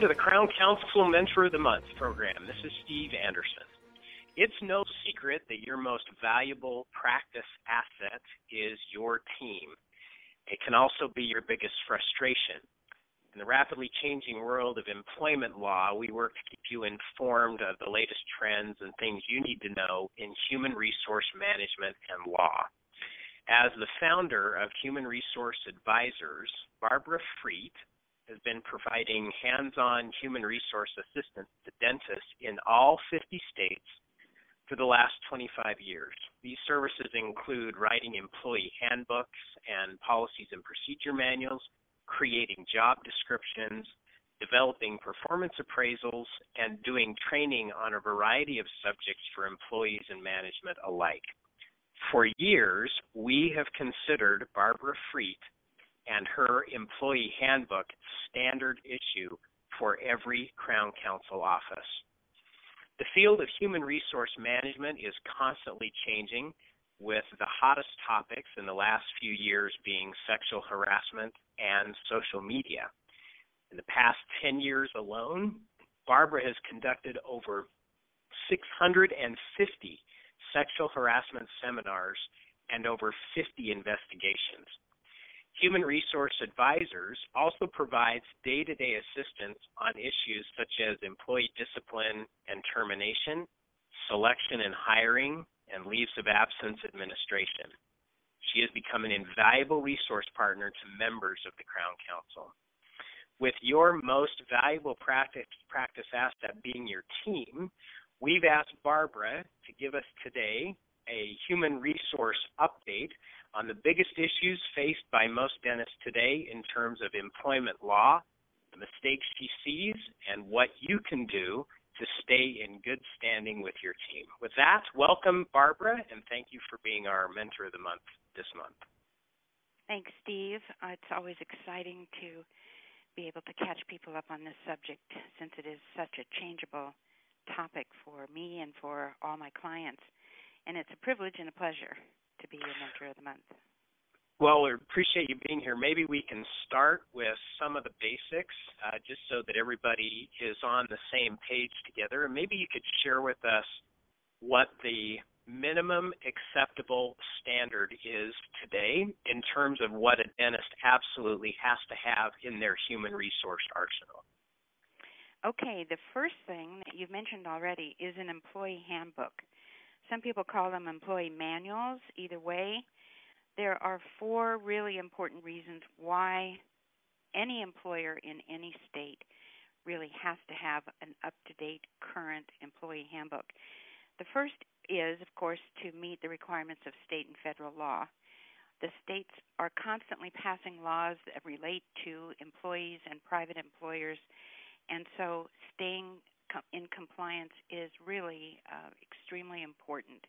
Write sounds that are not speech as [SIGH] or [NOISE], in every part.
To the Crown Council Mentor of the Month program. This is Steve Anderson. It's no secret that your most valuable practice asset is your team. It can also be your biggest frustration. In the rapidly changing world of employment law, we work to keep you informed of the latest trends and things you need to know in human resource management and law. As the founder of Human Resource Advisors, Barbara Freet has been providing hands on human resource assistance to dentists in all 50 states for the last 25 years. These services include writing employee handbooks and policies and procedure manuals, creating job descriptions, developing performance appraisals, and doing training on a variety of subjects for employees and management alike. For years, we have considered Barbara Freet and her employee handbook standard issue for every Crown Council office. The field of human resource management is constantly changing, with the hottest topics in the last few years being sexual harassment and social media. In the past 10 years alone, Barbara has conducted over 650 sexual harassment seminars and over 50 investigations. Human Resource Advisors also provides day to day assistance on issues such as employee discipline and termination, selection and hiring, and leaves of absence administration. She has become an invaluable resource partner to members of the Crown Council. With your most valuable practice, practice asset being your team, we've asked Barbara to give us today a human resource update on the biggest issues faced by most dentists today in terms of employment law, the mistakes she sees, and what you can do to stay in good standing with your team. With that, welcome, Barbara, and thank you for being our Mentor of the Month this month. Thanks, Steve. Uh, it's always exciting to be able to catch people up on this subject since it is such a changeable topic for me and for all my clients. And it's a privilege and a pleasure to be your mentor of the month. Well, we appreciate you being here. Maybe we can start with some of the basics, uh, just so that everybody is on the same page together. And maybe you could share with us what the minimum acceptable standard is today in terms of what a dentist absolutely has to have in their human resource arsenal. Okay, the first thing that you've mentioned already is an employee handbook. Some people call them employee manuals. Either way, there are four really important reasons why any employer in any state really has to have an up to date current employee handbook. The first is, of course, to meet the requirements of state and federal law. The states are constantly passing laws that relate to employees and private employers, and so staying in compliance is really uh, extremely important.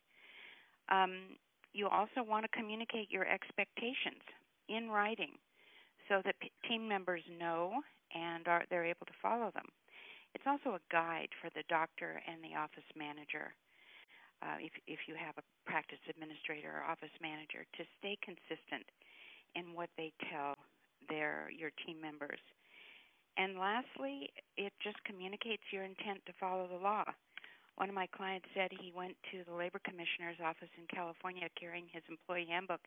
Um, you also want to communicate your expectations in writing so that p- team members know and are they're able to follow them. It's also a guide for the doctor and the office manager. Uh, if if you have a practice administrator or office manager to stay consistent in what they tell their your team members and lastly, it just communicates your intent to follow the law. One of my clients said he went to the labor commissioner's office in California carrying his employee handbook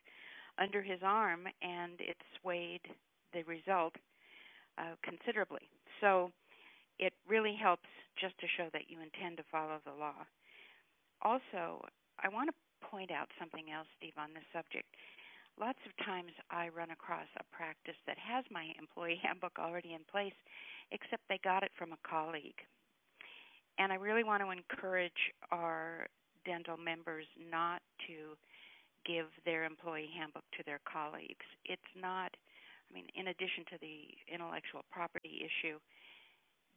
under his arm, and it swayed the result uh, considerably. So it really helps just to show that you intend to follow the law. Also, I want to point out something else, Steve, on this subject lots of times I run across a practice that has my employee [LAUGHS] handbook already in place, except they got it from a colleague. And I really want to encourage our dental members not to give their employee handbook to their colleagues. It's not, I mean, in addition to the intellectual property issue,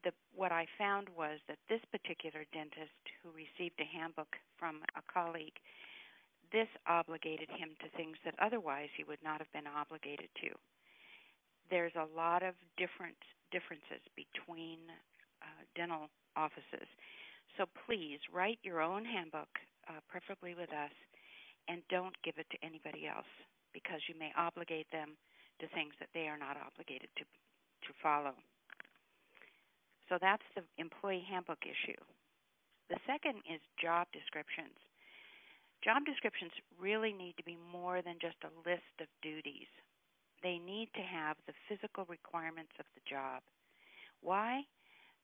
the, what I found was that this particular dentist who received a handbook from a colleague this obligated him to things that otherwise he would not have been obligated to. There's a lot of different differences between uh, dental offices. So please write your own handbook, uh, preferably with us, and don't give it to anybody else because you may obligate them to things that they are not obligated to to follow. So that's the employee handbook issue. The second is job descriptions. Job descriptions really need to be more than just a list of duties. They need to have the physical requirements of the job. Why?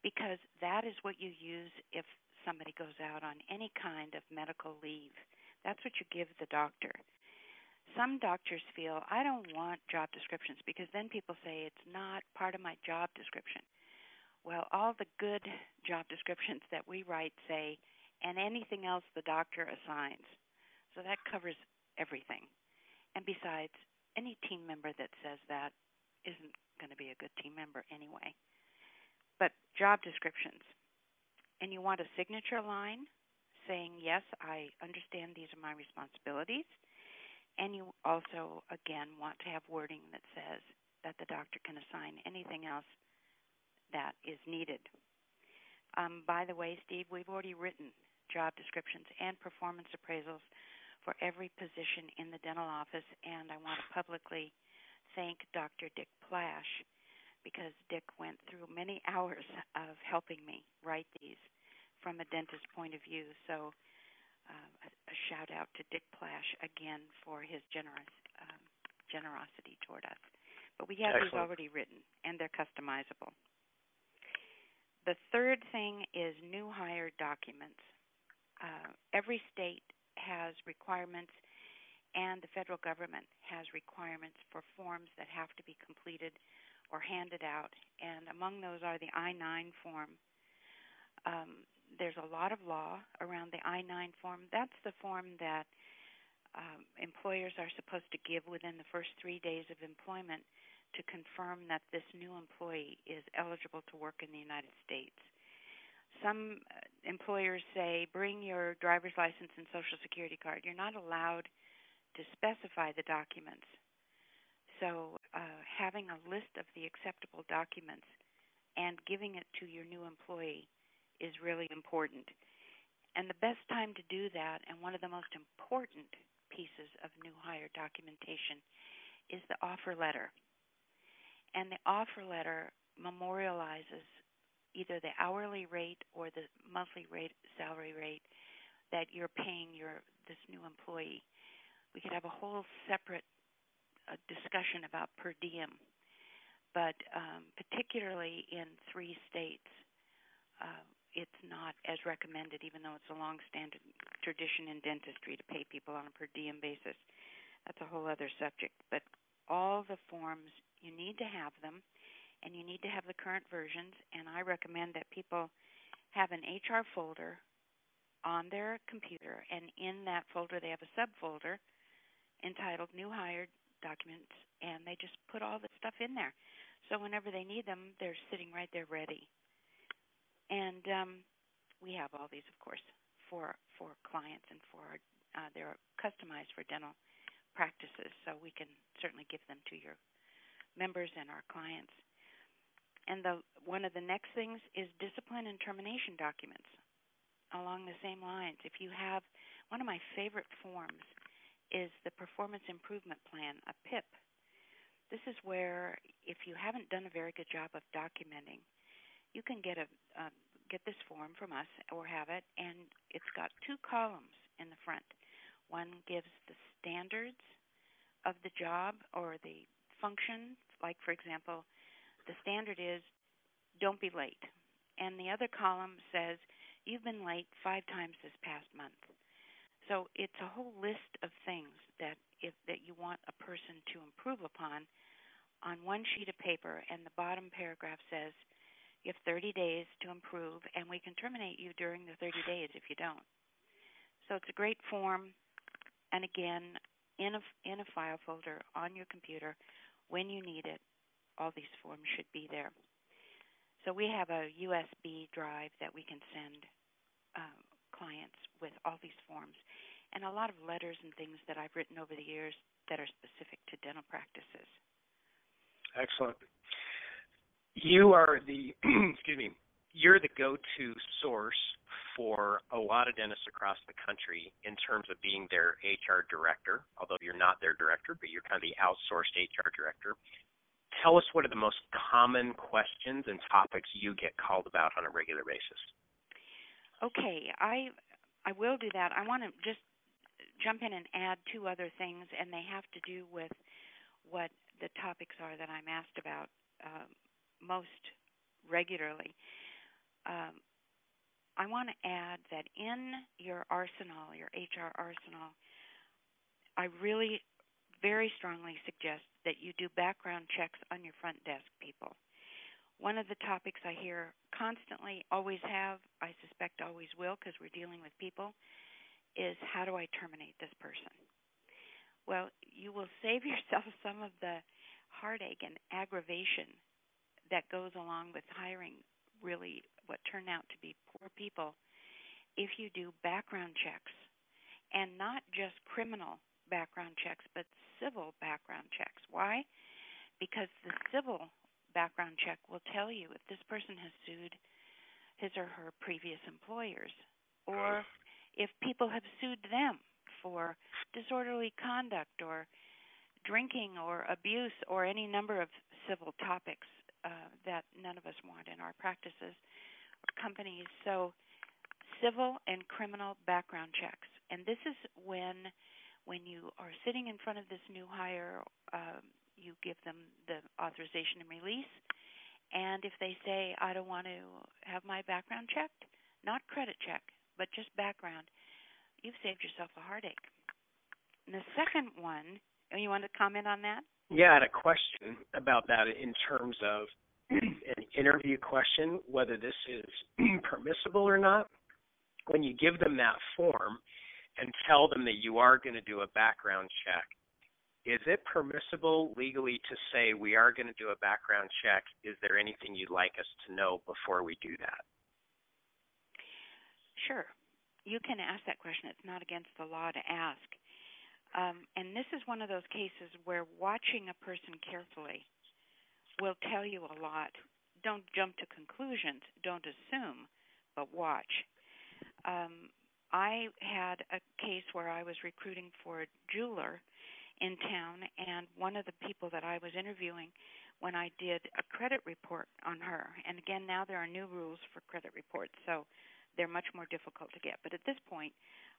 Because that is what you use if somebody goes out on any kind of medical leave. That's what you give the doctor. Some doctors feel, I don't want job descriptions because then people say it's not part of my job description. Well, all the good job descriptions that we write say, and anything else the doctor assigns. So that covers everything. And besides, any team member that says that isn't going to be a good team member anyway. But job descriptions. And you want a signature line saying, yes, I understand these are my responsibilities. And you also, again, want to have wording that says that the doctor can assign anything else that is needed. Um, by the way, Steve, we've already written job descriptions and performance appraisals for every position in the dental office, and I want to publicly thank Dr. Dick Plash because Dick went through many [LAUGHS] hours of helping me write these from a dentist point of view. So, uh, a, a, shout out to Dick Plash again for his generous um, generosity toward us. But we have Excellent. these already written, and they're customizable. The third thing is new hire documents. Uh, every state has requirements, and the federal government has requirements for forms that have to be completed or handed out. And among those are the I 9 form. Um, there's a lot of law around the I 9 form. That's the form that um, employers are supposed to give within the first three days of employment to confirm that this new employee is eligible to work in the United States some uh, employers say bring your driver's license and social security card. You're not allowed to specify the documents. So, uh, having a list of the acceptable documents and giving it to your new employee is really important. And the best time to do that, and one of the most important pieces of new hire documentation, is the offer letter. And the offer letter memorializes either the hourly rate or the monthly rate salary rate that you're paying your this new employee. We could have a whole separate uh, discussion about per diem, but um, particularly in three states, uh, it's not as recommended, even though it's a long-standing tradition in dentistry to pay people on a per diem basis. That's a whole other subject. But all the forms you need to have them and you need to have the current versions. And I recommend that people have an HR folder on their computer, and in that folder they have a subfolder entitled New Hired Documents, and they just put all the stuff in there. So whenever they need them, they're sitting right there ready. And um, we have all these, of course, for for clients and for uh, they're customized for dental practices, so we can certainly give them to your members and our clients. And the one of the next things is discipline and termination documents. Along the same lines, if you have one of my favorite forms is the performance improvement plan, a PIP. This is where if you haven't done a very good job of documenting, you can get a uh, get this form from us or have it, and it's got two columns in the front. One gives the standards of the job or the function, like for example, the standard is don't be late. And the other column says you've been late five times this past month. So it's a whole list of things that if that you want a person to improve upon on one sheet of paper and the bottom paragraph says you have 30 days to improve and we can terminate you during the 30 days if you don't. So it's a great form and again in a in a file folder on your computer when you need it all these forms should be there. So we have a USB drive that we can send um, clients with all these forms and a lot of letters and things that I've written over the years that are specific to dental practices. Excellent. You are the [CLEARS THROAT] excuse me. You're the go-to source for a lot of dentists across the country in terms of being their HR director, although you're not their director, but you're kind of the outsourced HR director tell us what are the most common questions and topics you get called about on a regular basis. Okay, I I will do that. I want to just jump in and add two other things, and they have to do with what the topics are that I'm asked about uh, most regularly. Um, I want to add that in your arsenal, your HR arsenal, I really very strongly suggest that you do background checks on your front desk people. One of the topics I hear constantly, always have, I suspect always will because we're dealing with people, is how do I terminate this person? Well, you will [LAUGHS] save yourself some of the heartache and aggravation that goes along with hiring really what turn out to be poor people if you do background checks and not just criminal background checks but civil background checks. Why? Because the civil background check will tell you if this person has sued his or her previous employers or if people have sued them for disorderly conduct or drinking or abuse or any number of civil topics uh, that none of us want in our practices or companies. So, civil and criminal background checks. And this is when, when you are sitting in front of this new hire, um, you give them the authorization and release. And if they say, I don't want to have my background checked, not credit check, but just background, you've saved yourself a heartache. And the second one, and you want to comment on that? Yeah, I had a question about that in terms of [CLEARS THROAT] an interview question, whether this is [CLEARS THROAT] permissible or not. When you give them that form and tell them that you are going to do a background check, is it permissible legally to say we are going to do a background check? Is there anything you'd like us to know before we do that? Sure. You can ask that question. It's not against the law to ask. Um, and this is one of those cases where watching a person carefully will tell you a lot. Don't jump to conclusions. Don't assume, but watch. Um, I had a case where I was recruiting for a jeweler in town, and one of the people that I was interviewing when I did a credit report on her, and again, now there are new rules for credit reports, so they're much more difficult to get. But at this point,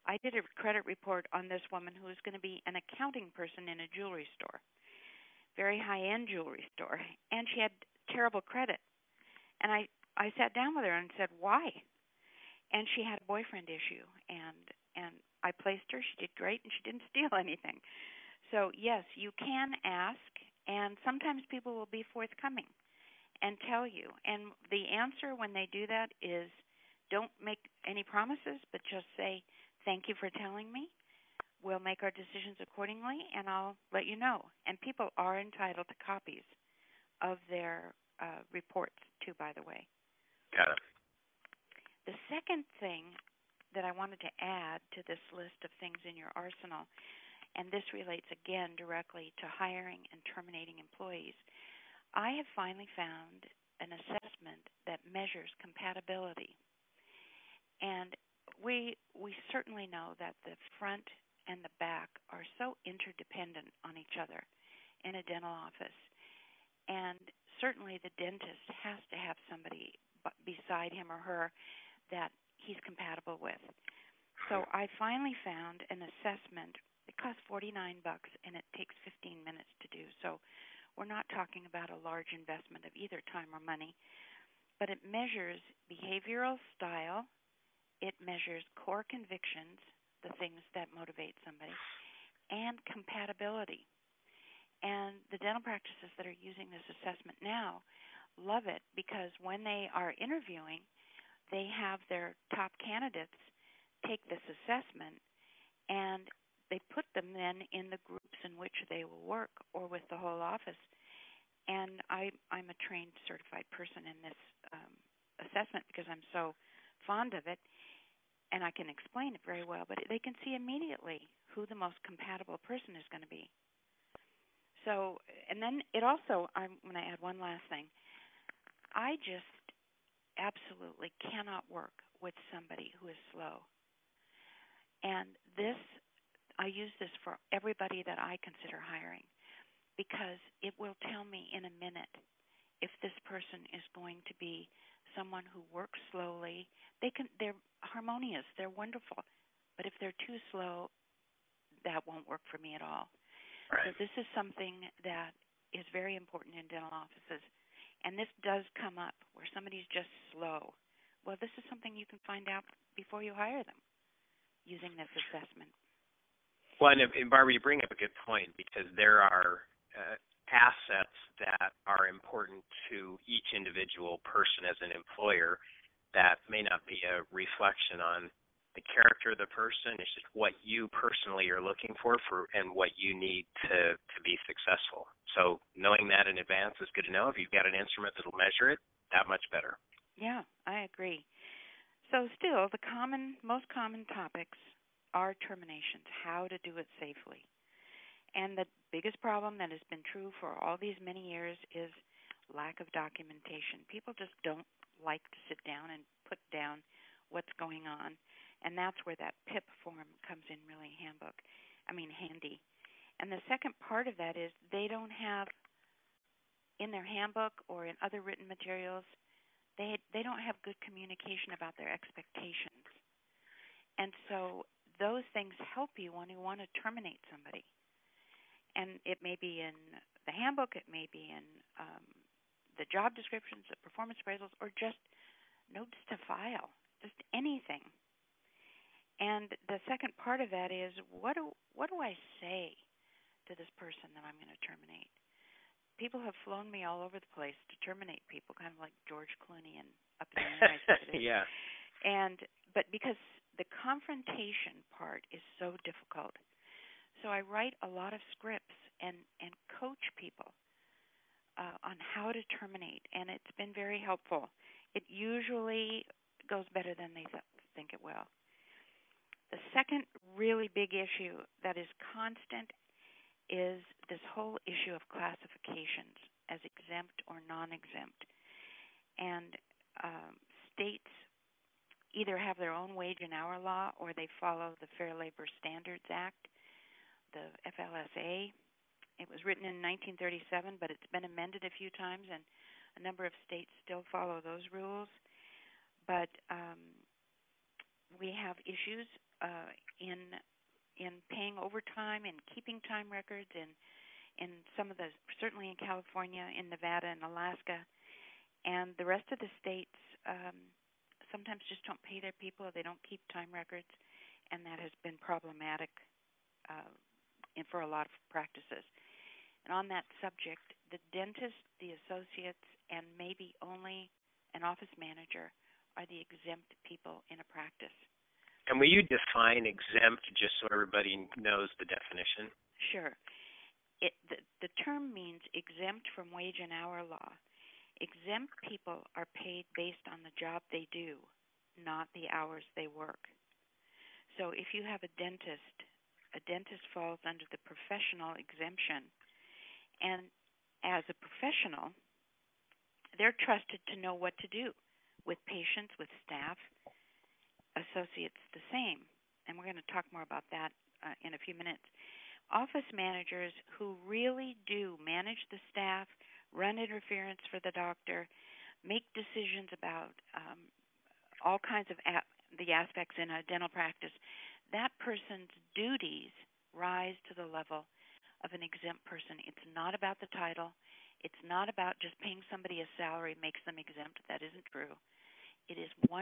I did a credit report on this woman who was going to be an accounting person in a jewelry store, very high end jewelry store, and she had terrible credit. And I I sat down with her and said, "Why?" And she had a boyfriend issue, and and I placed her. She did great, and she didn't [LAUGHS] steal anything. So yes, you can ask, and sometimes people will be forthcoming and tell you. And the answer when they do that is, don't make any promises, but just say Thank you for telling me. We'll make our decisions accordingly, and I'll let you know. And people are entitled to copies of their uh, reports, too, by the way. Got it. The second thing that I wanted to add to this list of things in your arsenal, and this relates again directly to hiring and terminating employees, I have finally found an assessment that measures compatibility. And we we certainly know that the front and the back are so interdependent on each other in a dental office. And certainly the dentist has to have somebody beside him or her that he's compatible with. So I finally found an assessment. It costs 49 bucks and it takes 15 minutes to do. So we're not talking about a large investment of either time or money, but it measures behavioral style, it measures core convictions, the things that motivate somebody, and compatibility. And the dental practices that are using this assessment now love it because when they are interviewing, they have their top candidates take this assessment and they put them then in the groups in which they will work or with the whole office. And I, I'm a trained certified person in this um, assessment because I'm so fond of it and I can explain it very well, but they can see immediately who the most compatible person is going to be. So, and then it also, I'm going to add one last thing. I just absolutely cannot work with somebody who is slow. And this, I use this for everybody that I consider hiring because it will tell me in a minute if this person is going to be someone who works slowly. They can, they're harmonious, they're wonderful, but if they're too slow, that won't work for me at all. Right. So this is something that is very important in dental offices, and this does come up where somebody's just slow. Well, this is something you can find out before you hire them using this assessment. Well, and, and Barbara, you bring up a good point because there are uh, assets that are important to each individual person as an employer that may not be a reflection on the character of the person. It's just what you personally are looking for for and what you need to to be successful. So knowing that in advance is good to know. If you've got an instrument that'll measure it, that much better. Yeah, I agree. So still the common most common topics are terminations, how to do it safely. And the biggest problem that has been true for all these many years is lack of documentation. People just don't like to sit down and put down what's going on, and that's where that PIP form comes in really handbook. I mean handy. And the second part of that is they don't have in their handbook or in other written materials they they don't have good communication about their expectations. And so those things help you when you want to terminate somebody. And it may be in the handbook, it may be in um, the job descriptions, the performance appraisals, or just notes to file, just anything. And the second part of that is what do what do I say to this person that I'm going to terminate? People have flown me all over the place to terminate people, kind of like George Clooney and up in the [LAUGHS] United States. yeah. And but because the confrontation part is so difficult, so I write a lot of scripts and and coach people uh, on how to terminate, and it's been very helpful. It usually goes better than they th- think it will. The second really big issue that is constant is this whole issue of classifications as exempt or non exempt. And um, states either have their own wage and hour law or they follow the Fair Labor Standards Act, the FLSA. It was written in 1937, but it's been amended a few times, and a number of states still follow those rules. But um, we have issues uh, in in paying overtime and keeping time records in in some of the certainly in California, in Nevada, and Alaska, and the rest of the states um, sometimes just don't pay their people. They don't keep time records, and that has been problematic uh, for a lot of practices. And on that subject, the dentist, the associates, and maybe only an office manager are the exempt people in a practice. And will you define exempt just so everybody knows the definition? Sure. It, the, the term means exempt from wage and hour law. Exempt people are paid based on the job they do, not the hours they work. So if you have a dentist, a dentist falls under the professional exemption. And as a professional, they're trusted to know what to do with patients, with staff, associates the same. And we're going to talk more about that uh, in a few minutes. Office managers who really do manage the staff, run interference for the doctor, make decisions about um, all kinds of a- the aspects in a dental practice, that person's duties rise to the level of an exempt person. It's not about the title. It's not about just paying somebody a salary makes them exempt. That isn't true. It is 100%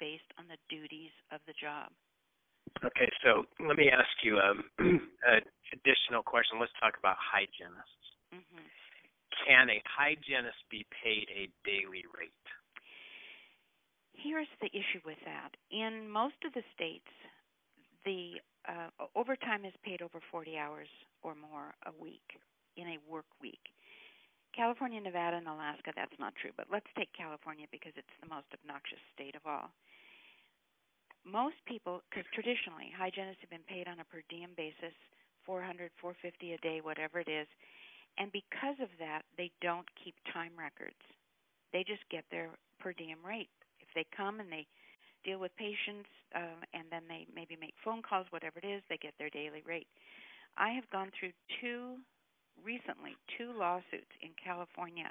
based on the duties of the job. Okay, so let me ask you um, [CLEARS THROAT] an additional question. Let's talk about hygienists. Mm-hmm. Can a hygienist be paid a daily rate? Here's the issue with that. In most of the states, the uh, overtime is paid over 40 hours or more a week in a work week. California, Nevada, and Alaska, that's not true, but let's take California because it's the most obnoxious state of all. Most people, because traditionally hygienists have been paid on a per diem basis, 400, 450 a day, whatever it is, and because of that, they don't keep time records. They just get their per diem rate. If they come and they deal with patients, um, and then they maybe make phone calls, whatever it is, they get their daily rate. I have gone through two recently two lawsuits in California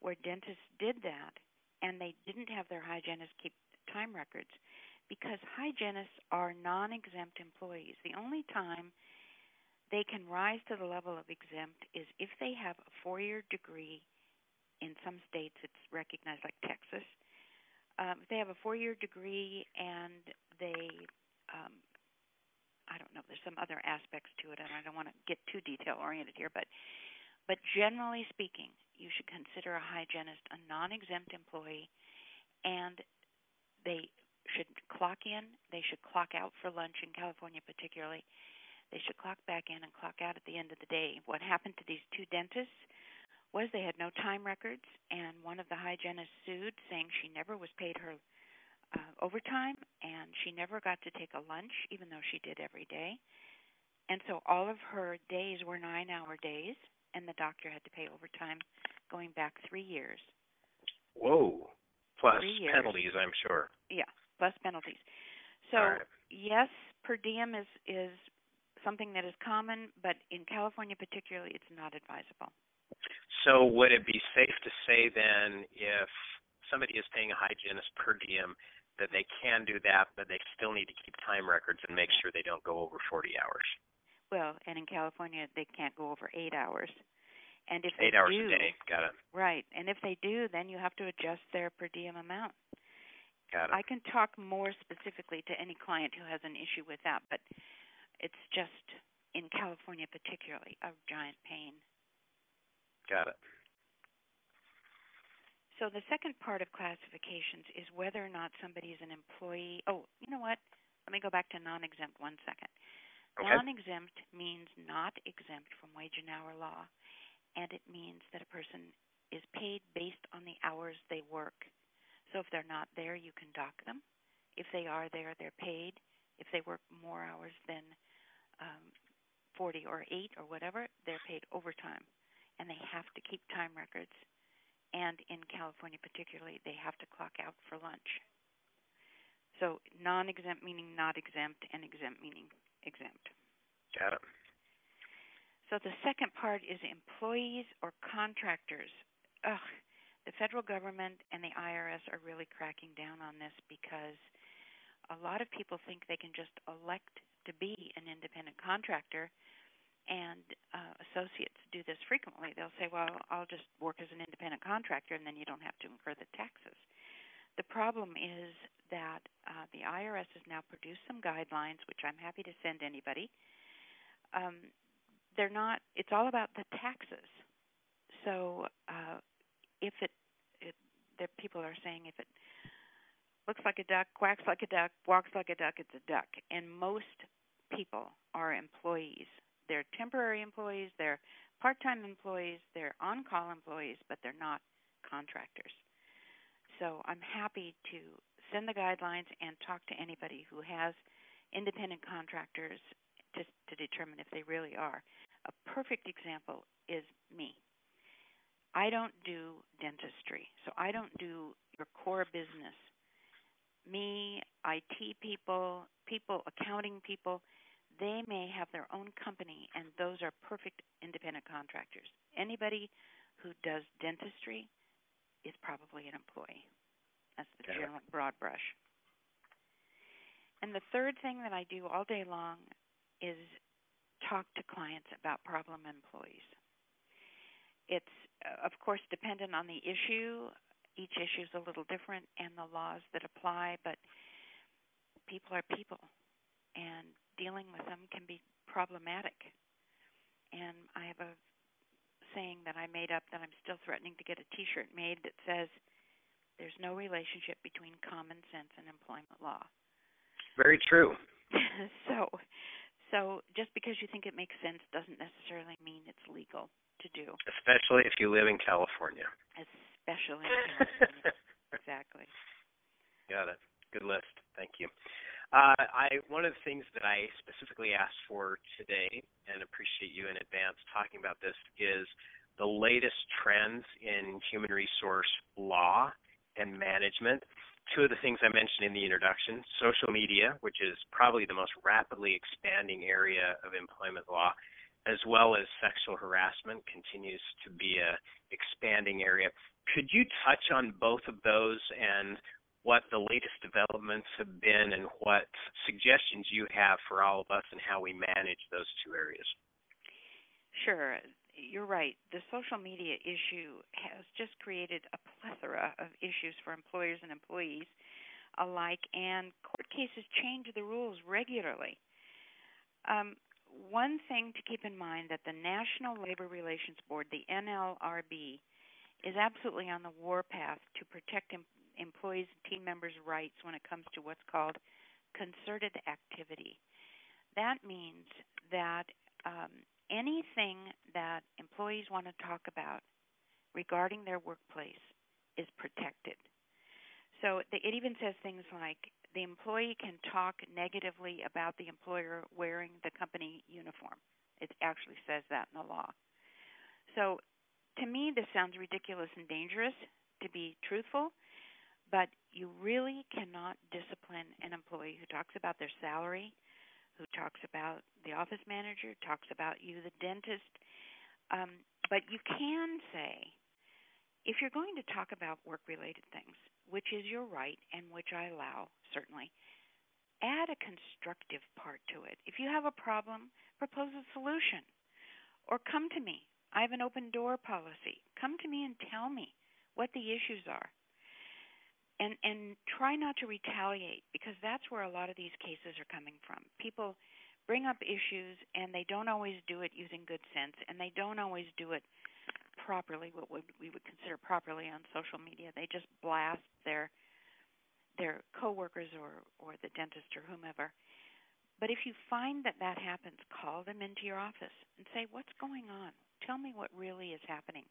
where dentists did that and they didn't have their hygienist keep time records because hygienists are non exempt employees. The only time they can rise to the level of exempt is if they have a four year degree. In some states, it's recognized, like Texas. Um, if they have a four year degree and they, um, I don't know, there's some other aspects to it, and I don't want to get too detail oriented here, but but generally speaking, you should consider a hygienist a non exempt employee and they should clock in, they should clock out for lunch in California particularly. They should clock back in and clock out at the end of the day. What happened to these two dentists was they had no time records and one of the hygienists sued saying she never was paid her uh, overtime and she never got to take a lunch even though she did every day. And so all of her days were 9-hour days and the doctor had to pay overtime going back three years. Whoa. Plus penalties, I'm sure. Yeah, plus penalties. So right. yes, per diem is is something that is common, but in California particularly, it's not advisable. So would it be safe to say then, if somebody is paying a hygienist per diem, that they can do that, but they still need to keep time records and make sure they don't go over 40 hours? Well, and in California, they can't go over eight hours. And if eight they hours do, a day, got it. Right, and if they do, then you have to adjust their per diem amount. Got it. I can talk more specifically to any client who has an issue with that, but it's just in California particularly a giant pain. Got it. So the second part of classifications is whether or not somebody is an employee. Oh, you know what? Let me go back to non-exempt one second. Okay. Non-exempt means not exempt from wage and hour law, and it means that a person is paid based on the hours they work. So if they're not there, you can dock them. If they are there, they're paid. If they work more hours than um, 40 or 8 or whatever, they're paid overtime. And they have to keep time records. And in California, particularly, they have to clock out for lunch. So non exempt meaning not exempt, and exempt meaning exempt. Got it. So the second part is employees or contractors. Ugh, the federal government and the IRS are really cracking down on this because a lot of people think they can just elect to be an independent contractor and uh, associates do this frequently. They'll say, "Well, I'll just work as an independent contractor, and then you don't have to incur the taxes." The problem is that uh, the IRS has now produced some guidelines, which I'm happy to send anybody. Um, they're not. It's all about the taxes. So uh, if it, it, the people are saying if it looks like a duck, quacks like a duck, walks like a duck, it's a duck. And most people are employees. They're temporary employees. They're part-time employees. They're on-call employees, but they're not contractors. So I'm happy to send the guidelines and talk to anybody who has independent contractors to, to determine if they really are. A perfect example is me. I don't do dentistry, so I don't do your core business. Me, IT people, people, accounting people, they may have their own company, and those are perfect independent contractors. Anybody who does dentistry is probably an employee. That's the Got general broad brush. And the third thing that I do all day long is talk to clients about problem employees. It's, uh, of course, dependent on the issue. Each issue is a little different and the laws that apply, but people are people, and dealing with them can be problematic. And I have a saying that I made up that I'm still threatening to get a T-shirt made that says, "There's no relationship between common sense and employment law." Very true. [LAUGHS] so, so just because you think it makes sense doesn't necessarily mean it's legal to do. Especially if you live in California. Especially in California. [LAUGHS] exactly. Got it. Good list. Thank you. Uh, I one of the things that I specifically asked for today, and appreciate you in advance talking about this, is the latest trends in human resource law and management. Two of the things I mentioned in the introduction: social media, which is probably the most rapidly expanding area of employment law, as well as sexual harassment continues to be a expanding area. could you touch on both of those and what the latest developments have been and what suggestions you have for all of us and how we manage those two areas? Sure. You're right. The social media issue has just created a plethora of issues for employers and employees alike, and court cases change the rules regularly. Um, one thing to keep in mind that the National Labor Relations Board, the NLRB, is absolutely on the warpath to protect employees and team members' rights when it comes to what's called concerted activity. That means that um, anything that employees want to talk about regarding their workplace is protected. So it even says things like the employee can talk negatively about the employer wearing the company uniform. It actually says that in the law. So to me, this sounds ridiculous and dangerous to be truthful, but you really cannot discipline an employee who talks about their salary, who talks about the office manager, talks about you, the dentist. Um, but you can say, if you're going to talk about work related things, which is your right and which I allow, certainly, add a constructive part to it. If you have a problem, propose a solution. Or come to me. I have an open door policy. Come to me and tell me what the issues are. And and try not to retaliate because that's where a lot of these cases are coming from. People bring up issues and they don't always do it using good sense and they don't always do it properly, what we would consider properly on social media. They just blast their their coworkers or or the dentist or whomever. But if you find that that happens, call them into your office and say, "What's going on? Tell me what really is happening."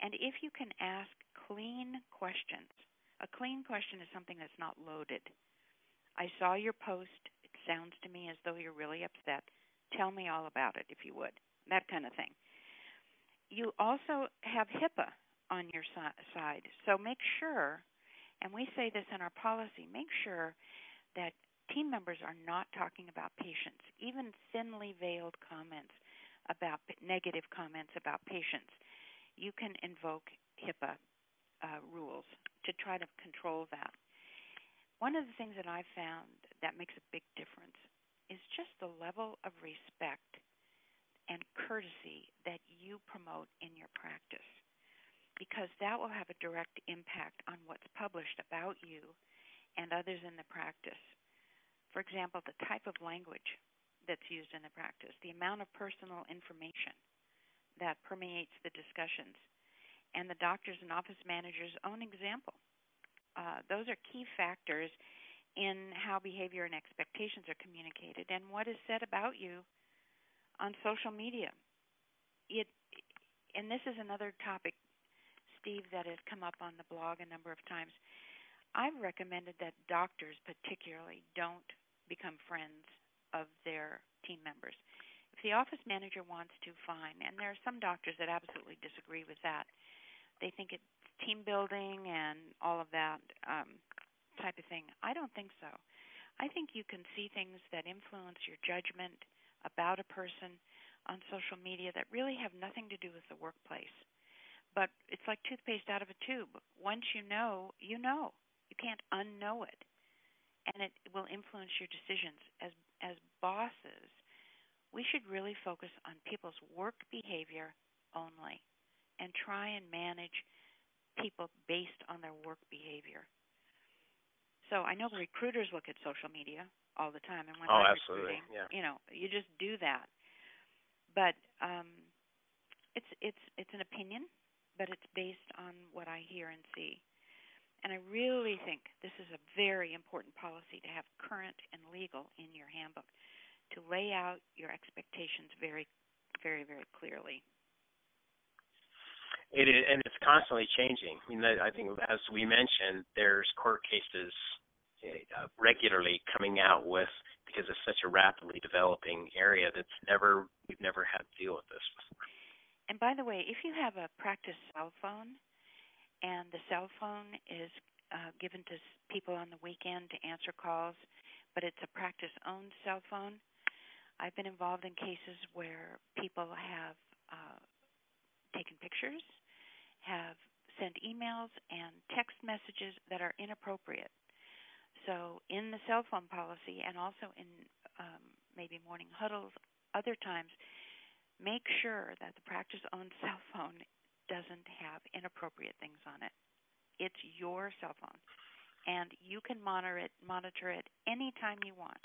And if you can ask clean questions, a clean question is something that's not loaded. I saw your post. It sounds to me as though you're really upset. Tell me all about it, if you would. That kind of thing you also have HIPAA on your side. So make sure, and we say this in our policy, make sure that team members are not talking about patients, even thinly veiled comments about negative comments about patients. You can invoke HIPAA uh, rules to try to control that. One of the things that I've found that makes a big difference is just the level of respect and courtesy that you promote in your practice because that will have a direct impact on what's published about you and others in the practice. For example, the type of language that's used in the practice, the amount of personal information that permeates the discussions, and the doctor's and office manager's own example. Uh, those are key factors in how behavior and expectations are communicated and what is said about you on social media. It and this is another topic, Steve, that has come up on the blog a number of times. I've recommended that doctors, particularly, don't become friends of their team members. If the office manager wants to, fine. And there are some doctors that absolutely disagree with that. They think it's team building and all of that um, type of thing. I don't think so. I think you can see things that influence your judgment about a person on social media that really have nothing to do with the workplace. But it's like toothpaste out of a tube. Once you know, you know. You can't unknow it. And it will influence your decisions. As as bosses, we should really focus on people's work behavior only and try and manage people based on their work behavior. So I know recruiters look at social media all the time. And when oh, I'm absolutely. recruiting, yeah. you know, you just do that. But um, it's it's it's an opinion, but it's based on what I hear and see. And I really think this is a very important policy to have current and legal in your handbook to lay out your expectations very, very, very clearly. It is, and it's constantly changing. I mean, I think as we mentioned, there's court cases uh, regularly coming out with because it's such a rapidly developing area that's never we've never had to deal with this before. And by the way, if you have a practice cell phone and the cell phone is uh, given to people on the weekend to answer calls, but it's a practice owned cell phone, I've been involved in cases where people have uh, taken pictures, have sent emails and text messages that are inappropriate. So, in the cell phone policy and also in um, maybe morning huddles, other times, make sure that the practice owned [LAUGHS] cell phone doesn't have inappropriate things on it. It's your cell phone, and you can monitor it, monitor it anytime you want.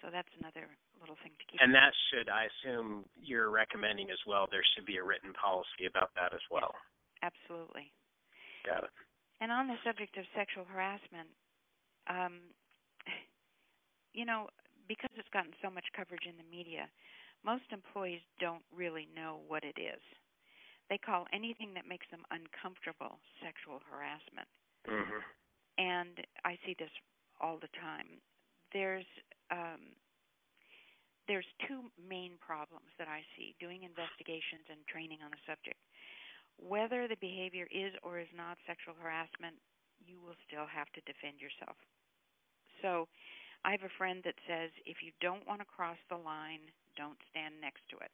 So that's another little thing to keep. And that should, I assume, you're recommending as well. There should be a written policy about that as well. Absolutely. Got it. And on the subject of sexual harassment, um, [SIGHS] you know, because it's gotten so much coverage in the media, most employees don't really know what it is. They call anything that makes them uncomfortable sexual harassment. Mm-hmm. And I see this all the time. There's um, there's two main problems that I see doing investigations and training on the subject. Whether the behavior is or is not sexual harassment, you will still have to defend yourself. So, I have a friend that says if you don't want to cross the line, don't stand next to it.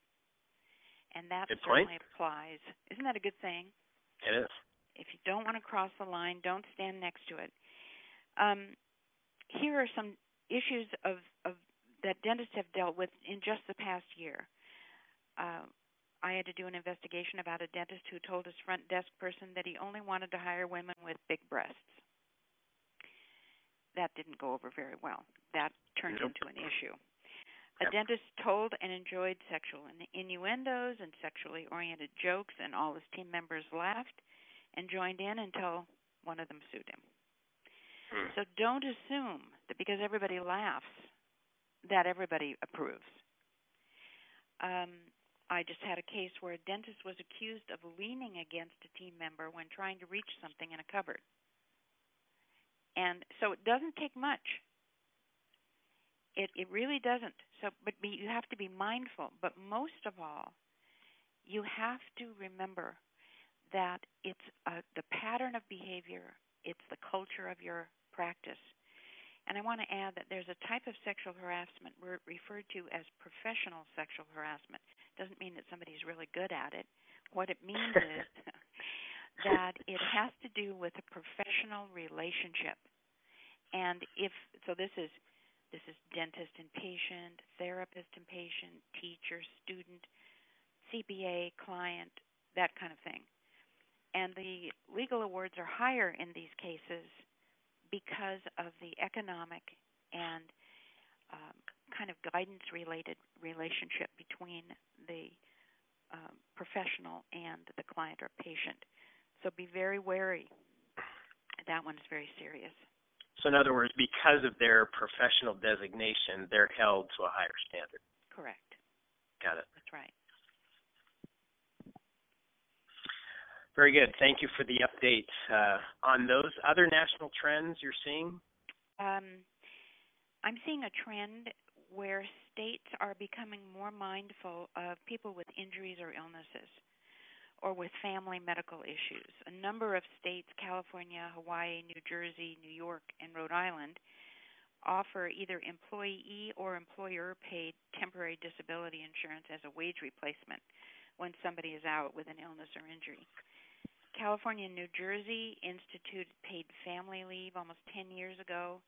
And that good certainly point. applies. Isn't that a good thing? It is. If you don't want to cross the line, don't stand next to it. Um, here are some issues of, of that dentists have dealt with in just the past year. Uh, I had to do an investigation about a dentist who told his front desk person that he only wanted to hire women with big breasts. That didn't go over very well. That turned Nope. into an issue. A dentist told and enjoyed sexual innuendos and sexually oriented jokes, and all his team members laughed and joined in until one of them sued him. Hmm. So don't assume that because everybody laughs, that everybody approves. Um, I just had a case where a dentist was accused of leaning against a team member when trying to reach something in a cupboard. And so it doesn't take much. It it really doesn't. So but be, you have to be mindful, but most of all, you have to remember that it's uh, the pattern of behavior, it's the culture of your practice. And I want to add that there's a type of sexual harassment we're referred to as professional sexual harassment. Doesn't mean that somebody's really good at it. What it means [LAUGHS] is that it has to do with a professional relationship. And if so this is this is dentist and patient, therapist and patient, teacher, student, CPA, client, that kind of thing. And the legal awards are higher in these cases because of the economic and um, kind of guidance related relationship between the um, professional and the client or patient. So be very wary. That one is very serious. So, in other words, because of their professional designation, they're held to a higher standard. Correct. Got it. That's right. Very good. Thank you for the update. Uh, on those other national trends you're seeing? Um, I'm seeing a trend where states are becoming more mindful of people with injuries or illnesses or with family medical issues. A number of states, California, Hawaii, New Jersey, New York, and Rhode Island, offer either employee or employer paid temporary disability insurance as a wage replacement when somebody is out with an illness or injury. California and New Jersey instituted paid family leave almost 10 years ago,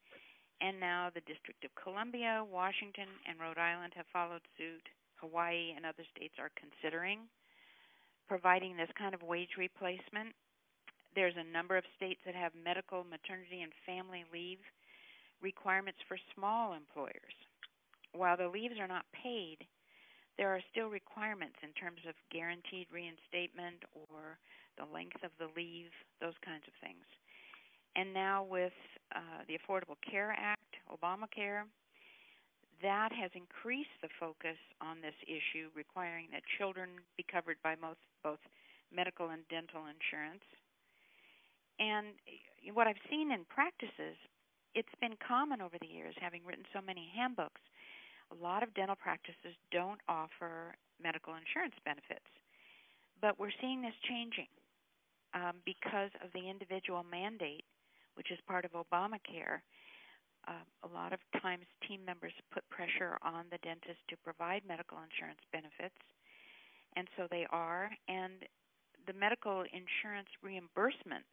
and now the District of Columbia, Washington, and Rhode Island have followed suit. Hawaii and other states are considering providing this kind of wage replacement. There's a number of states that have medical, maternity, and family leave requirements for small employers. While the leaves are not paid, there are still requirements in terms of guaranteed reinstatement or the length of the leave, those kinds of things. And now with uh, the Affordable Care Act, Obamacare, that has increased the focus on this issue, requiring that children be covered by both, both medical and dental insurance. And what I've seen in practices, it's been common over the years, having written so many handbooks. A lot of dental practices don't offer medical insurance benefits. But we're seeing this changing um, because of the individual mandate, which is part of Obamacare. Uh, a lot of times, team members put pressure on the dentist to provide medical insurance benefits, and so they are. And the medical insurance reimbursement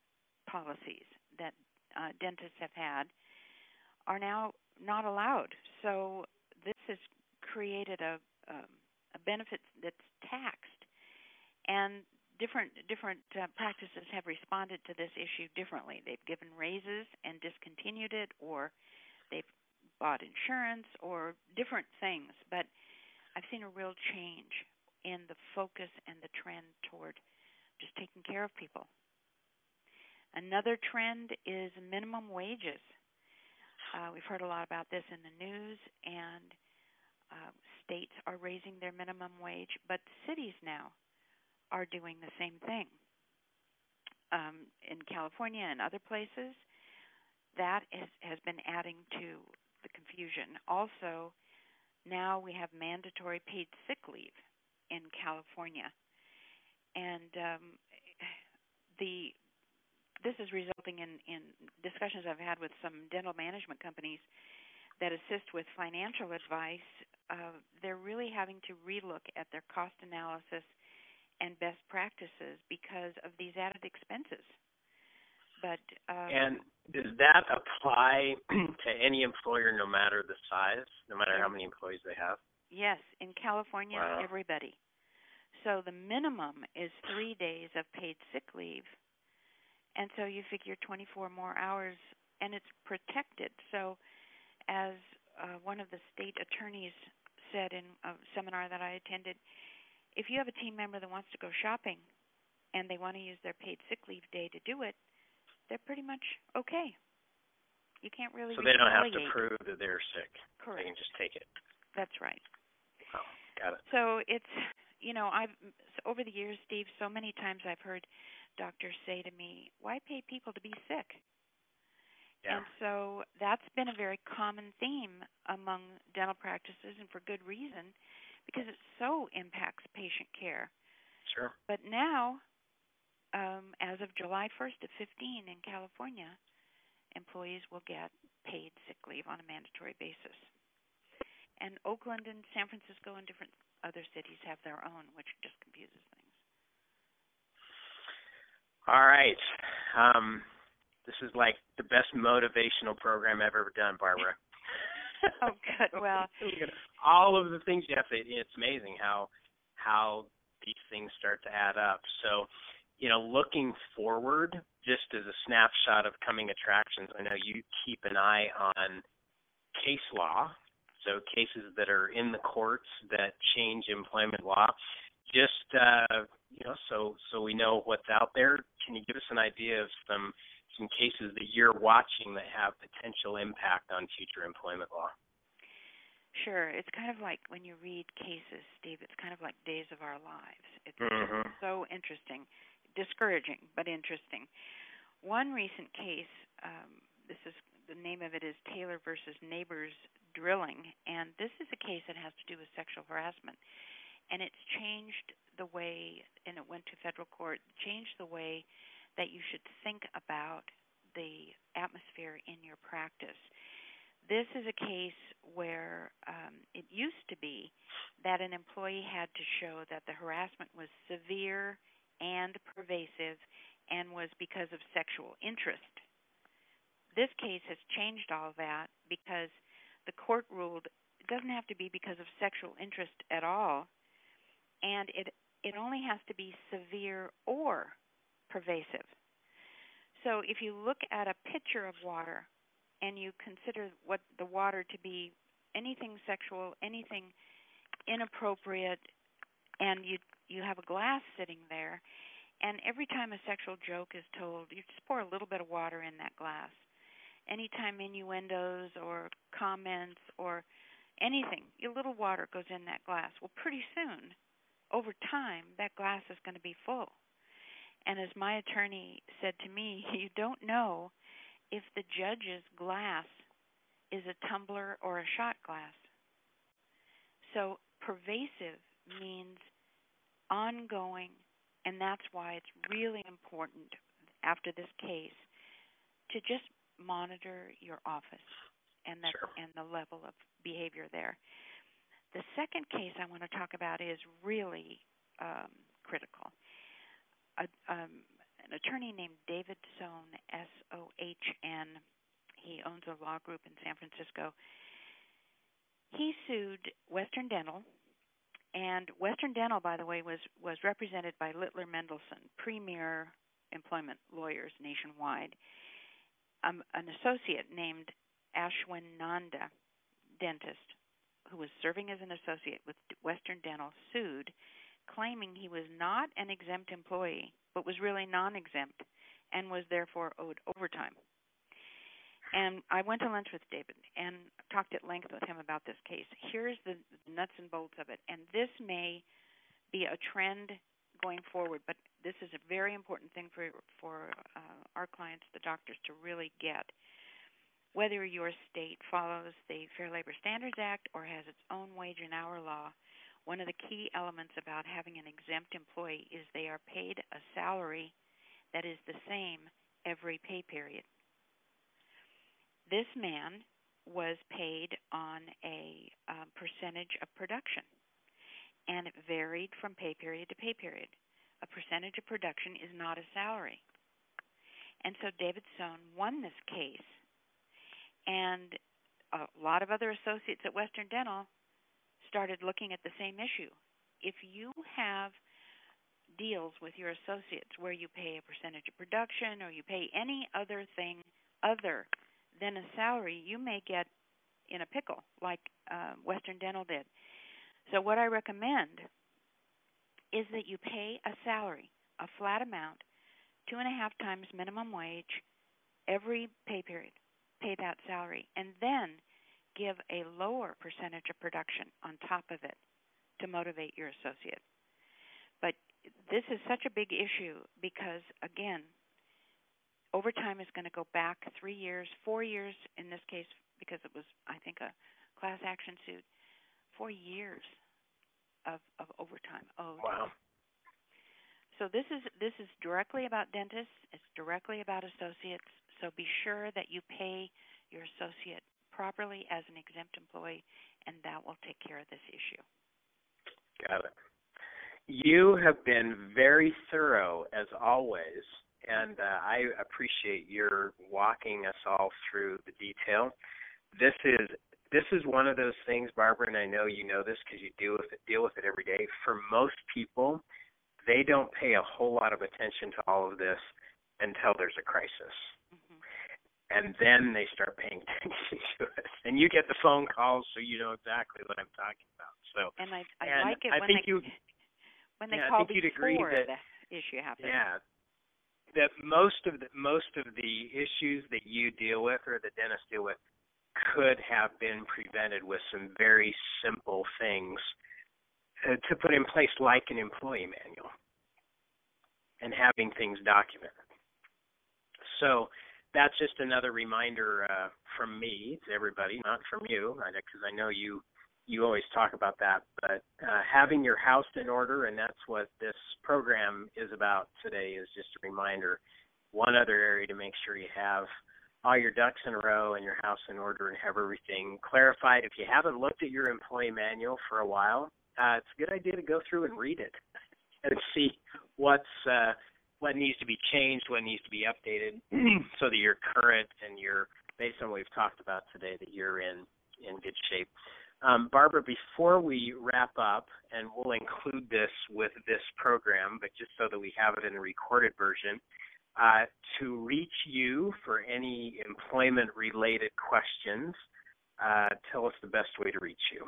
policies that uh, dentists have had are now not allowed. So this has created a um, a benefit that's taxed, and different different uh, practices have responded to this issue differently. They've given raises and discontinued it, or they've bought insurance, or different things. But I've seen a real change in the focus and the trend toward just taking care of people. Another trend is minimum wages. Uh, we've heard a lot about this in the news, and uh, states are raising their minimum wage, but cities now are doing the same thing. Um, in California and other places, that is, has been adding to the confusion. Also, now we have mandatory paid sick leave in California, and um, the this is resulting in, in discussions I've had with some dental management companies that assist with financial advice. Uh, they're really having to relook at their cost analysis and best practices because of these added expenses. But um, and does that apply [CLEARS THROAT] to any employer, no matter the size, no matter how many employees they have? Yes, in California, wow. everybody. So the minimum is three days of paid sick leave, and so you figure 24 more hours, and it's protected. So, as uh, one of the state attorneys said in a seminar that I attended, if you have a team member that wants to go shopping and they want to use their paid sick leave day to do it, they're pretty much okay. You can't really. So they don't have to prove that they're sick. Correct. They can just take it. That's right. Oh, got it. So it's you know I've over the years, Steve, so many times I've heard doctors say to me, "Why pay people to be sick?" Yeah. And so that's been a very common theme among dental practices, and for good reason, because it so impacts patient care. Sure. But now um, as of July 1st of 15 in California, employees will get paid sick leave on a mandatory basis. And Oakland and San Francisco and different other cities have their own, which just confuses things. All right. Um, this is like the best motivational program I've ever done, Barbara. [LAUGHS] [LAUGHS] oh, good. Well, [LAUGHS] all of the things you have to. It's amazing how how these things start to add up. So, you know, looking forward, just as a snapshot of coming attractions, I know you keep an eye on case law, so cases that are in the courts that change employment law. Just uh, you know, so so we know what's out there. Can you give us an idea of some some cases that you're watching that have potential impact on future employment law? Sure. It's kind of like when you read cases, Steve, it's kind of like days of our lives. It's mm-hmm. so interesting discouraging but interesting. One recent case, um, this is the name of it is Taylor versus Nabors Drilling, and this is a case that has to do with sexual harassment, and it's changed the way, and it went to federal court, changed the way that you should think about the atmosphere in your practice. This is a case where um, it used to be that an employee had to show that the harassment was severe and pervasive and was because of sexual interest. This case has changed all that because the court ruled it doesn't have to be because of sexual interest at all, and it it only has to be severe or pervasive. So if you look at a pitcher of water and you consider what the water to be anything sexual, anything inappropriate, and you you have a glass sitting there, and every time a sexual joke is told, you just pour a little bit of water in that glass. Anytime innuendos or comments or anything, a little water goes in that glass. Well, pretty soon, over time, that glass is going to be full. And as my attorney said to me, [LAUGHS] you don't know if the judge's glass is a tumbler or a shot glass. So pervasive means ongoing, and that's why it's really important after this case to just monitor your office and the sure. and the level of behavior there. The second case I want to talk about is really um, critical. Um, an attorney named David Sohn, S O H N. He owns a law group in San Francisco. He sued Western Dental, and Western Dental, by the way, was was represented by Littler Mendelson, premier employment lawyers nationwide. Um, an associate named Ashwin Nanda, dentist, who was serving as an associate with Western Dental, sued, claiming he was not an exempt employee, but was really non exempt and was therefore owed overtime. And I went to lunch with David and talked at length with him about this case. Here's the nuts and bolts of it. And this may be a trend going forward, but this is a very important thing for for uh, our clients, the doctors, to really get. Whether your state follows the Fair Labor Standards Act or has its own wage and hour law, one of the key elements about having an exempt employee is they are paid a salary that is the same every pay period. This man was paid on a um, percentage of production, and it varied from pay period to pay period. A percentage of production is not a salary. And so David Sohn won this case and a lot of other associates at Western Dental started looking at the same issue. If you have deals with your associates where you pay a percentage of production or you pay any other thing other than a salary, you may get in a pickle like uh, Western Dental did. So, what I recommend is that you pay a salary, a flat amount, two and a half times minimum wage every pay period pay that salary and then give a lower percentage of production on top of it to motivate your associate. But this is such a big issue because, again, overtime is going to go back three years, four years in this case, because it was, I think, a class action suit, four years of, of overtime owed. Wow. So this is this is directly about dentists. It's directly about associates. So be sure that you pay your associate properly as an exempt employee, and that will take care of this issue. Got it. You have been very thorough as always, and uh, I appreciate your walking us all through the detail. This is this is one of those things, Barbara, and I know you know this because you deal with it deal with it every day. For most people, they don't pay a whole lot of attention to all of this until there's a crisis and then they start paying [LAUGHS] attention to it. And you get the phone calls, so you know exactly what I'm talking about. So, and I, I and like it I when think they you, [LAUGHS] when they yeah, call I think before that, the issue happens. Yeah, that most of the most of the issues that you deal with or the dentists deal with could have been prevented with some very simple things uh, to put in place, like an employee manual and having things documented. So that's just another reminder uh, from me to everybody, not from you, because I know you you always talk about that. But uh, having your house in order, and that's what this program is about today, is just a reminder. One other area to make sure you have all your ducks in a row and your house in order and have everything clarified. If you haven't looked at your employee manual for a while, uh, it's a good idea to go through and read it [LAUGHS] and see what's uh, what needs to be changed, what needs to be updated, [CLEARS THROAT] so that you're current and you're based on what we've talked about today, that you're in in good shape. Um, Barbara, before we wrap up, and we'll include this with this program, but just so that we have it in a recorded version, uh, to reach you for any employment related questions, uh, tell us the best way to reach you.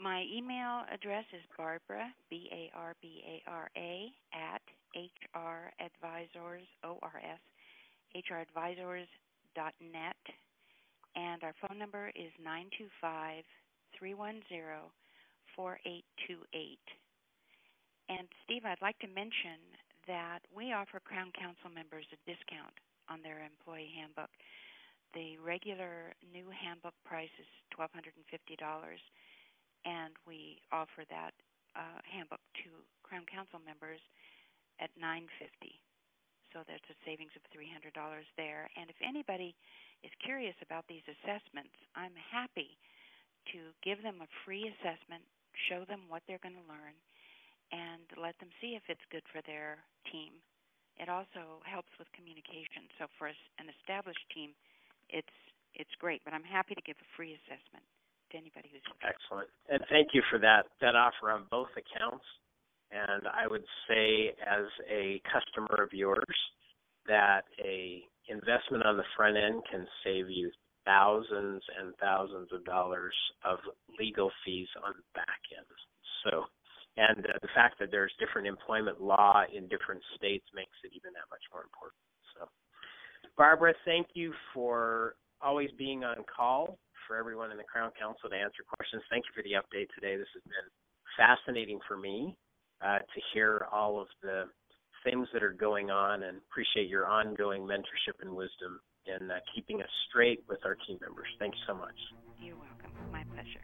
My email address is Barbara, B A R B A R A, at HR Advisors, O R S, HRadvisors.net. And our phone number is 925 310 4828. And Steve, I'd like to mention that we offer Crown Council members a discount on their employee handbook. The regular new handbook price is $1,250 and we offer that uh, handbook to Crown Council members at 950 so that's a savings of $300 there. And if anybody is curious about these assessments, I'm happy to give them a free assessment, show them what they're going to learn, and let them see if it's good for their team. It also helps with communication. So for an established team, it's it's great. But I'm happy to give a free assessment anybody who's excellent. And thank you for that that offer on both accounts. And I would say, as a customer of yours, that a investment on the front end can save you thousands and thousands of dollars of legal fees on the back end. So, and the fact that there's different employment law in different states makes it even that much more important. So, Barbara, thank you for always being on call for everyone in the Crown Council to answer questions. Thank you for the update today. This has been fascinating for me uh, to hear all of the things that are going on and appreciate your ongoing mentorship and wisdom in uh, keeping us straight with our team members. Thank you so much. You're welcome. My pleasure.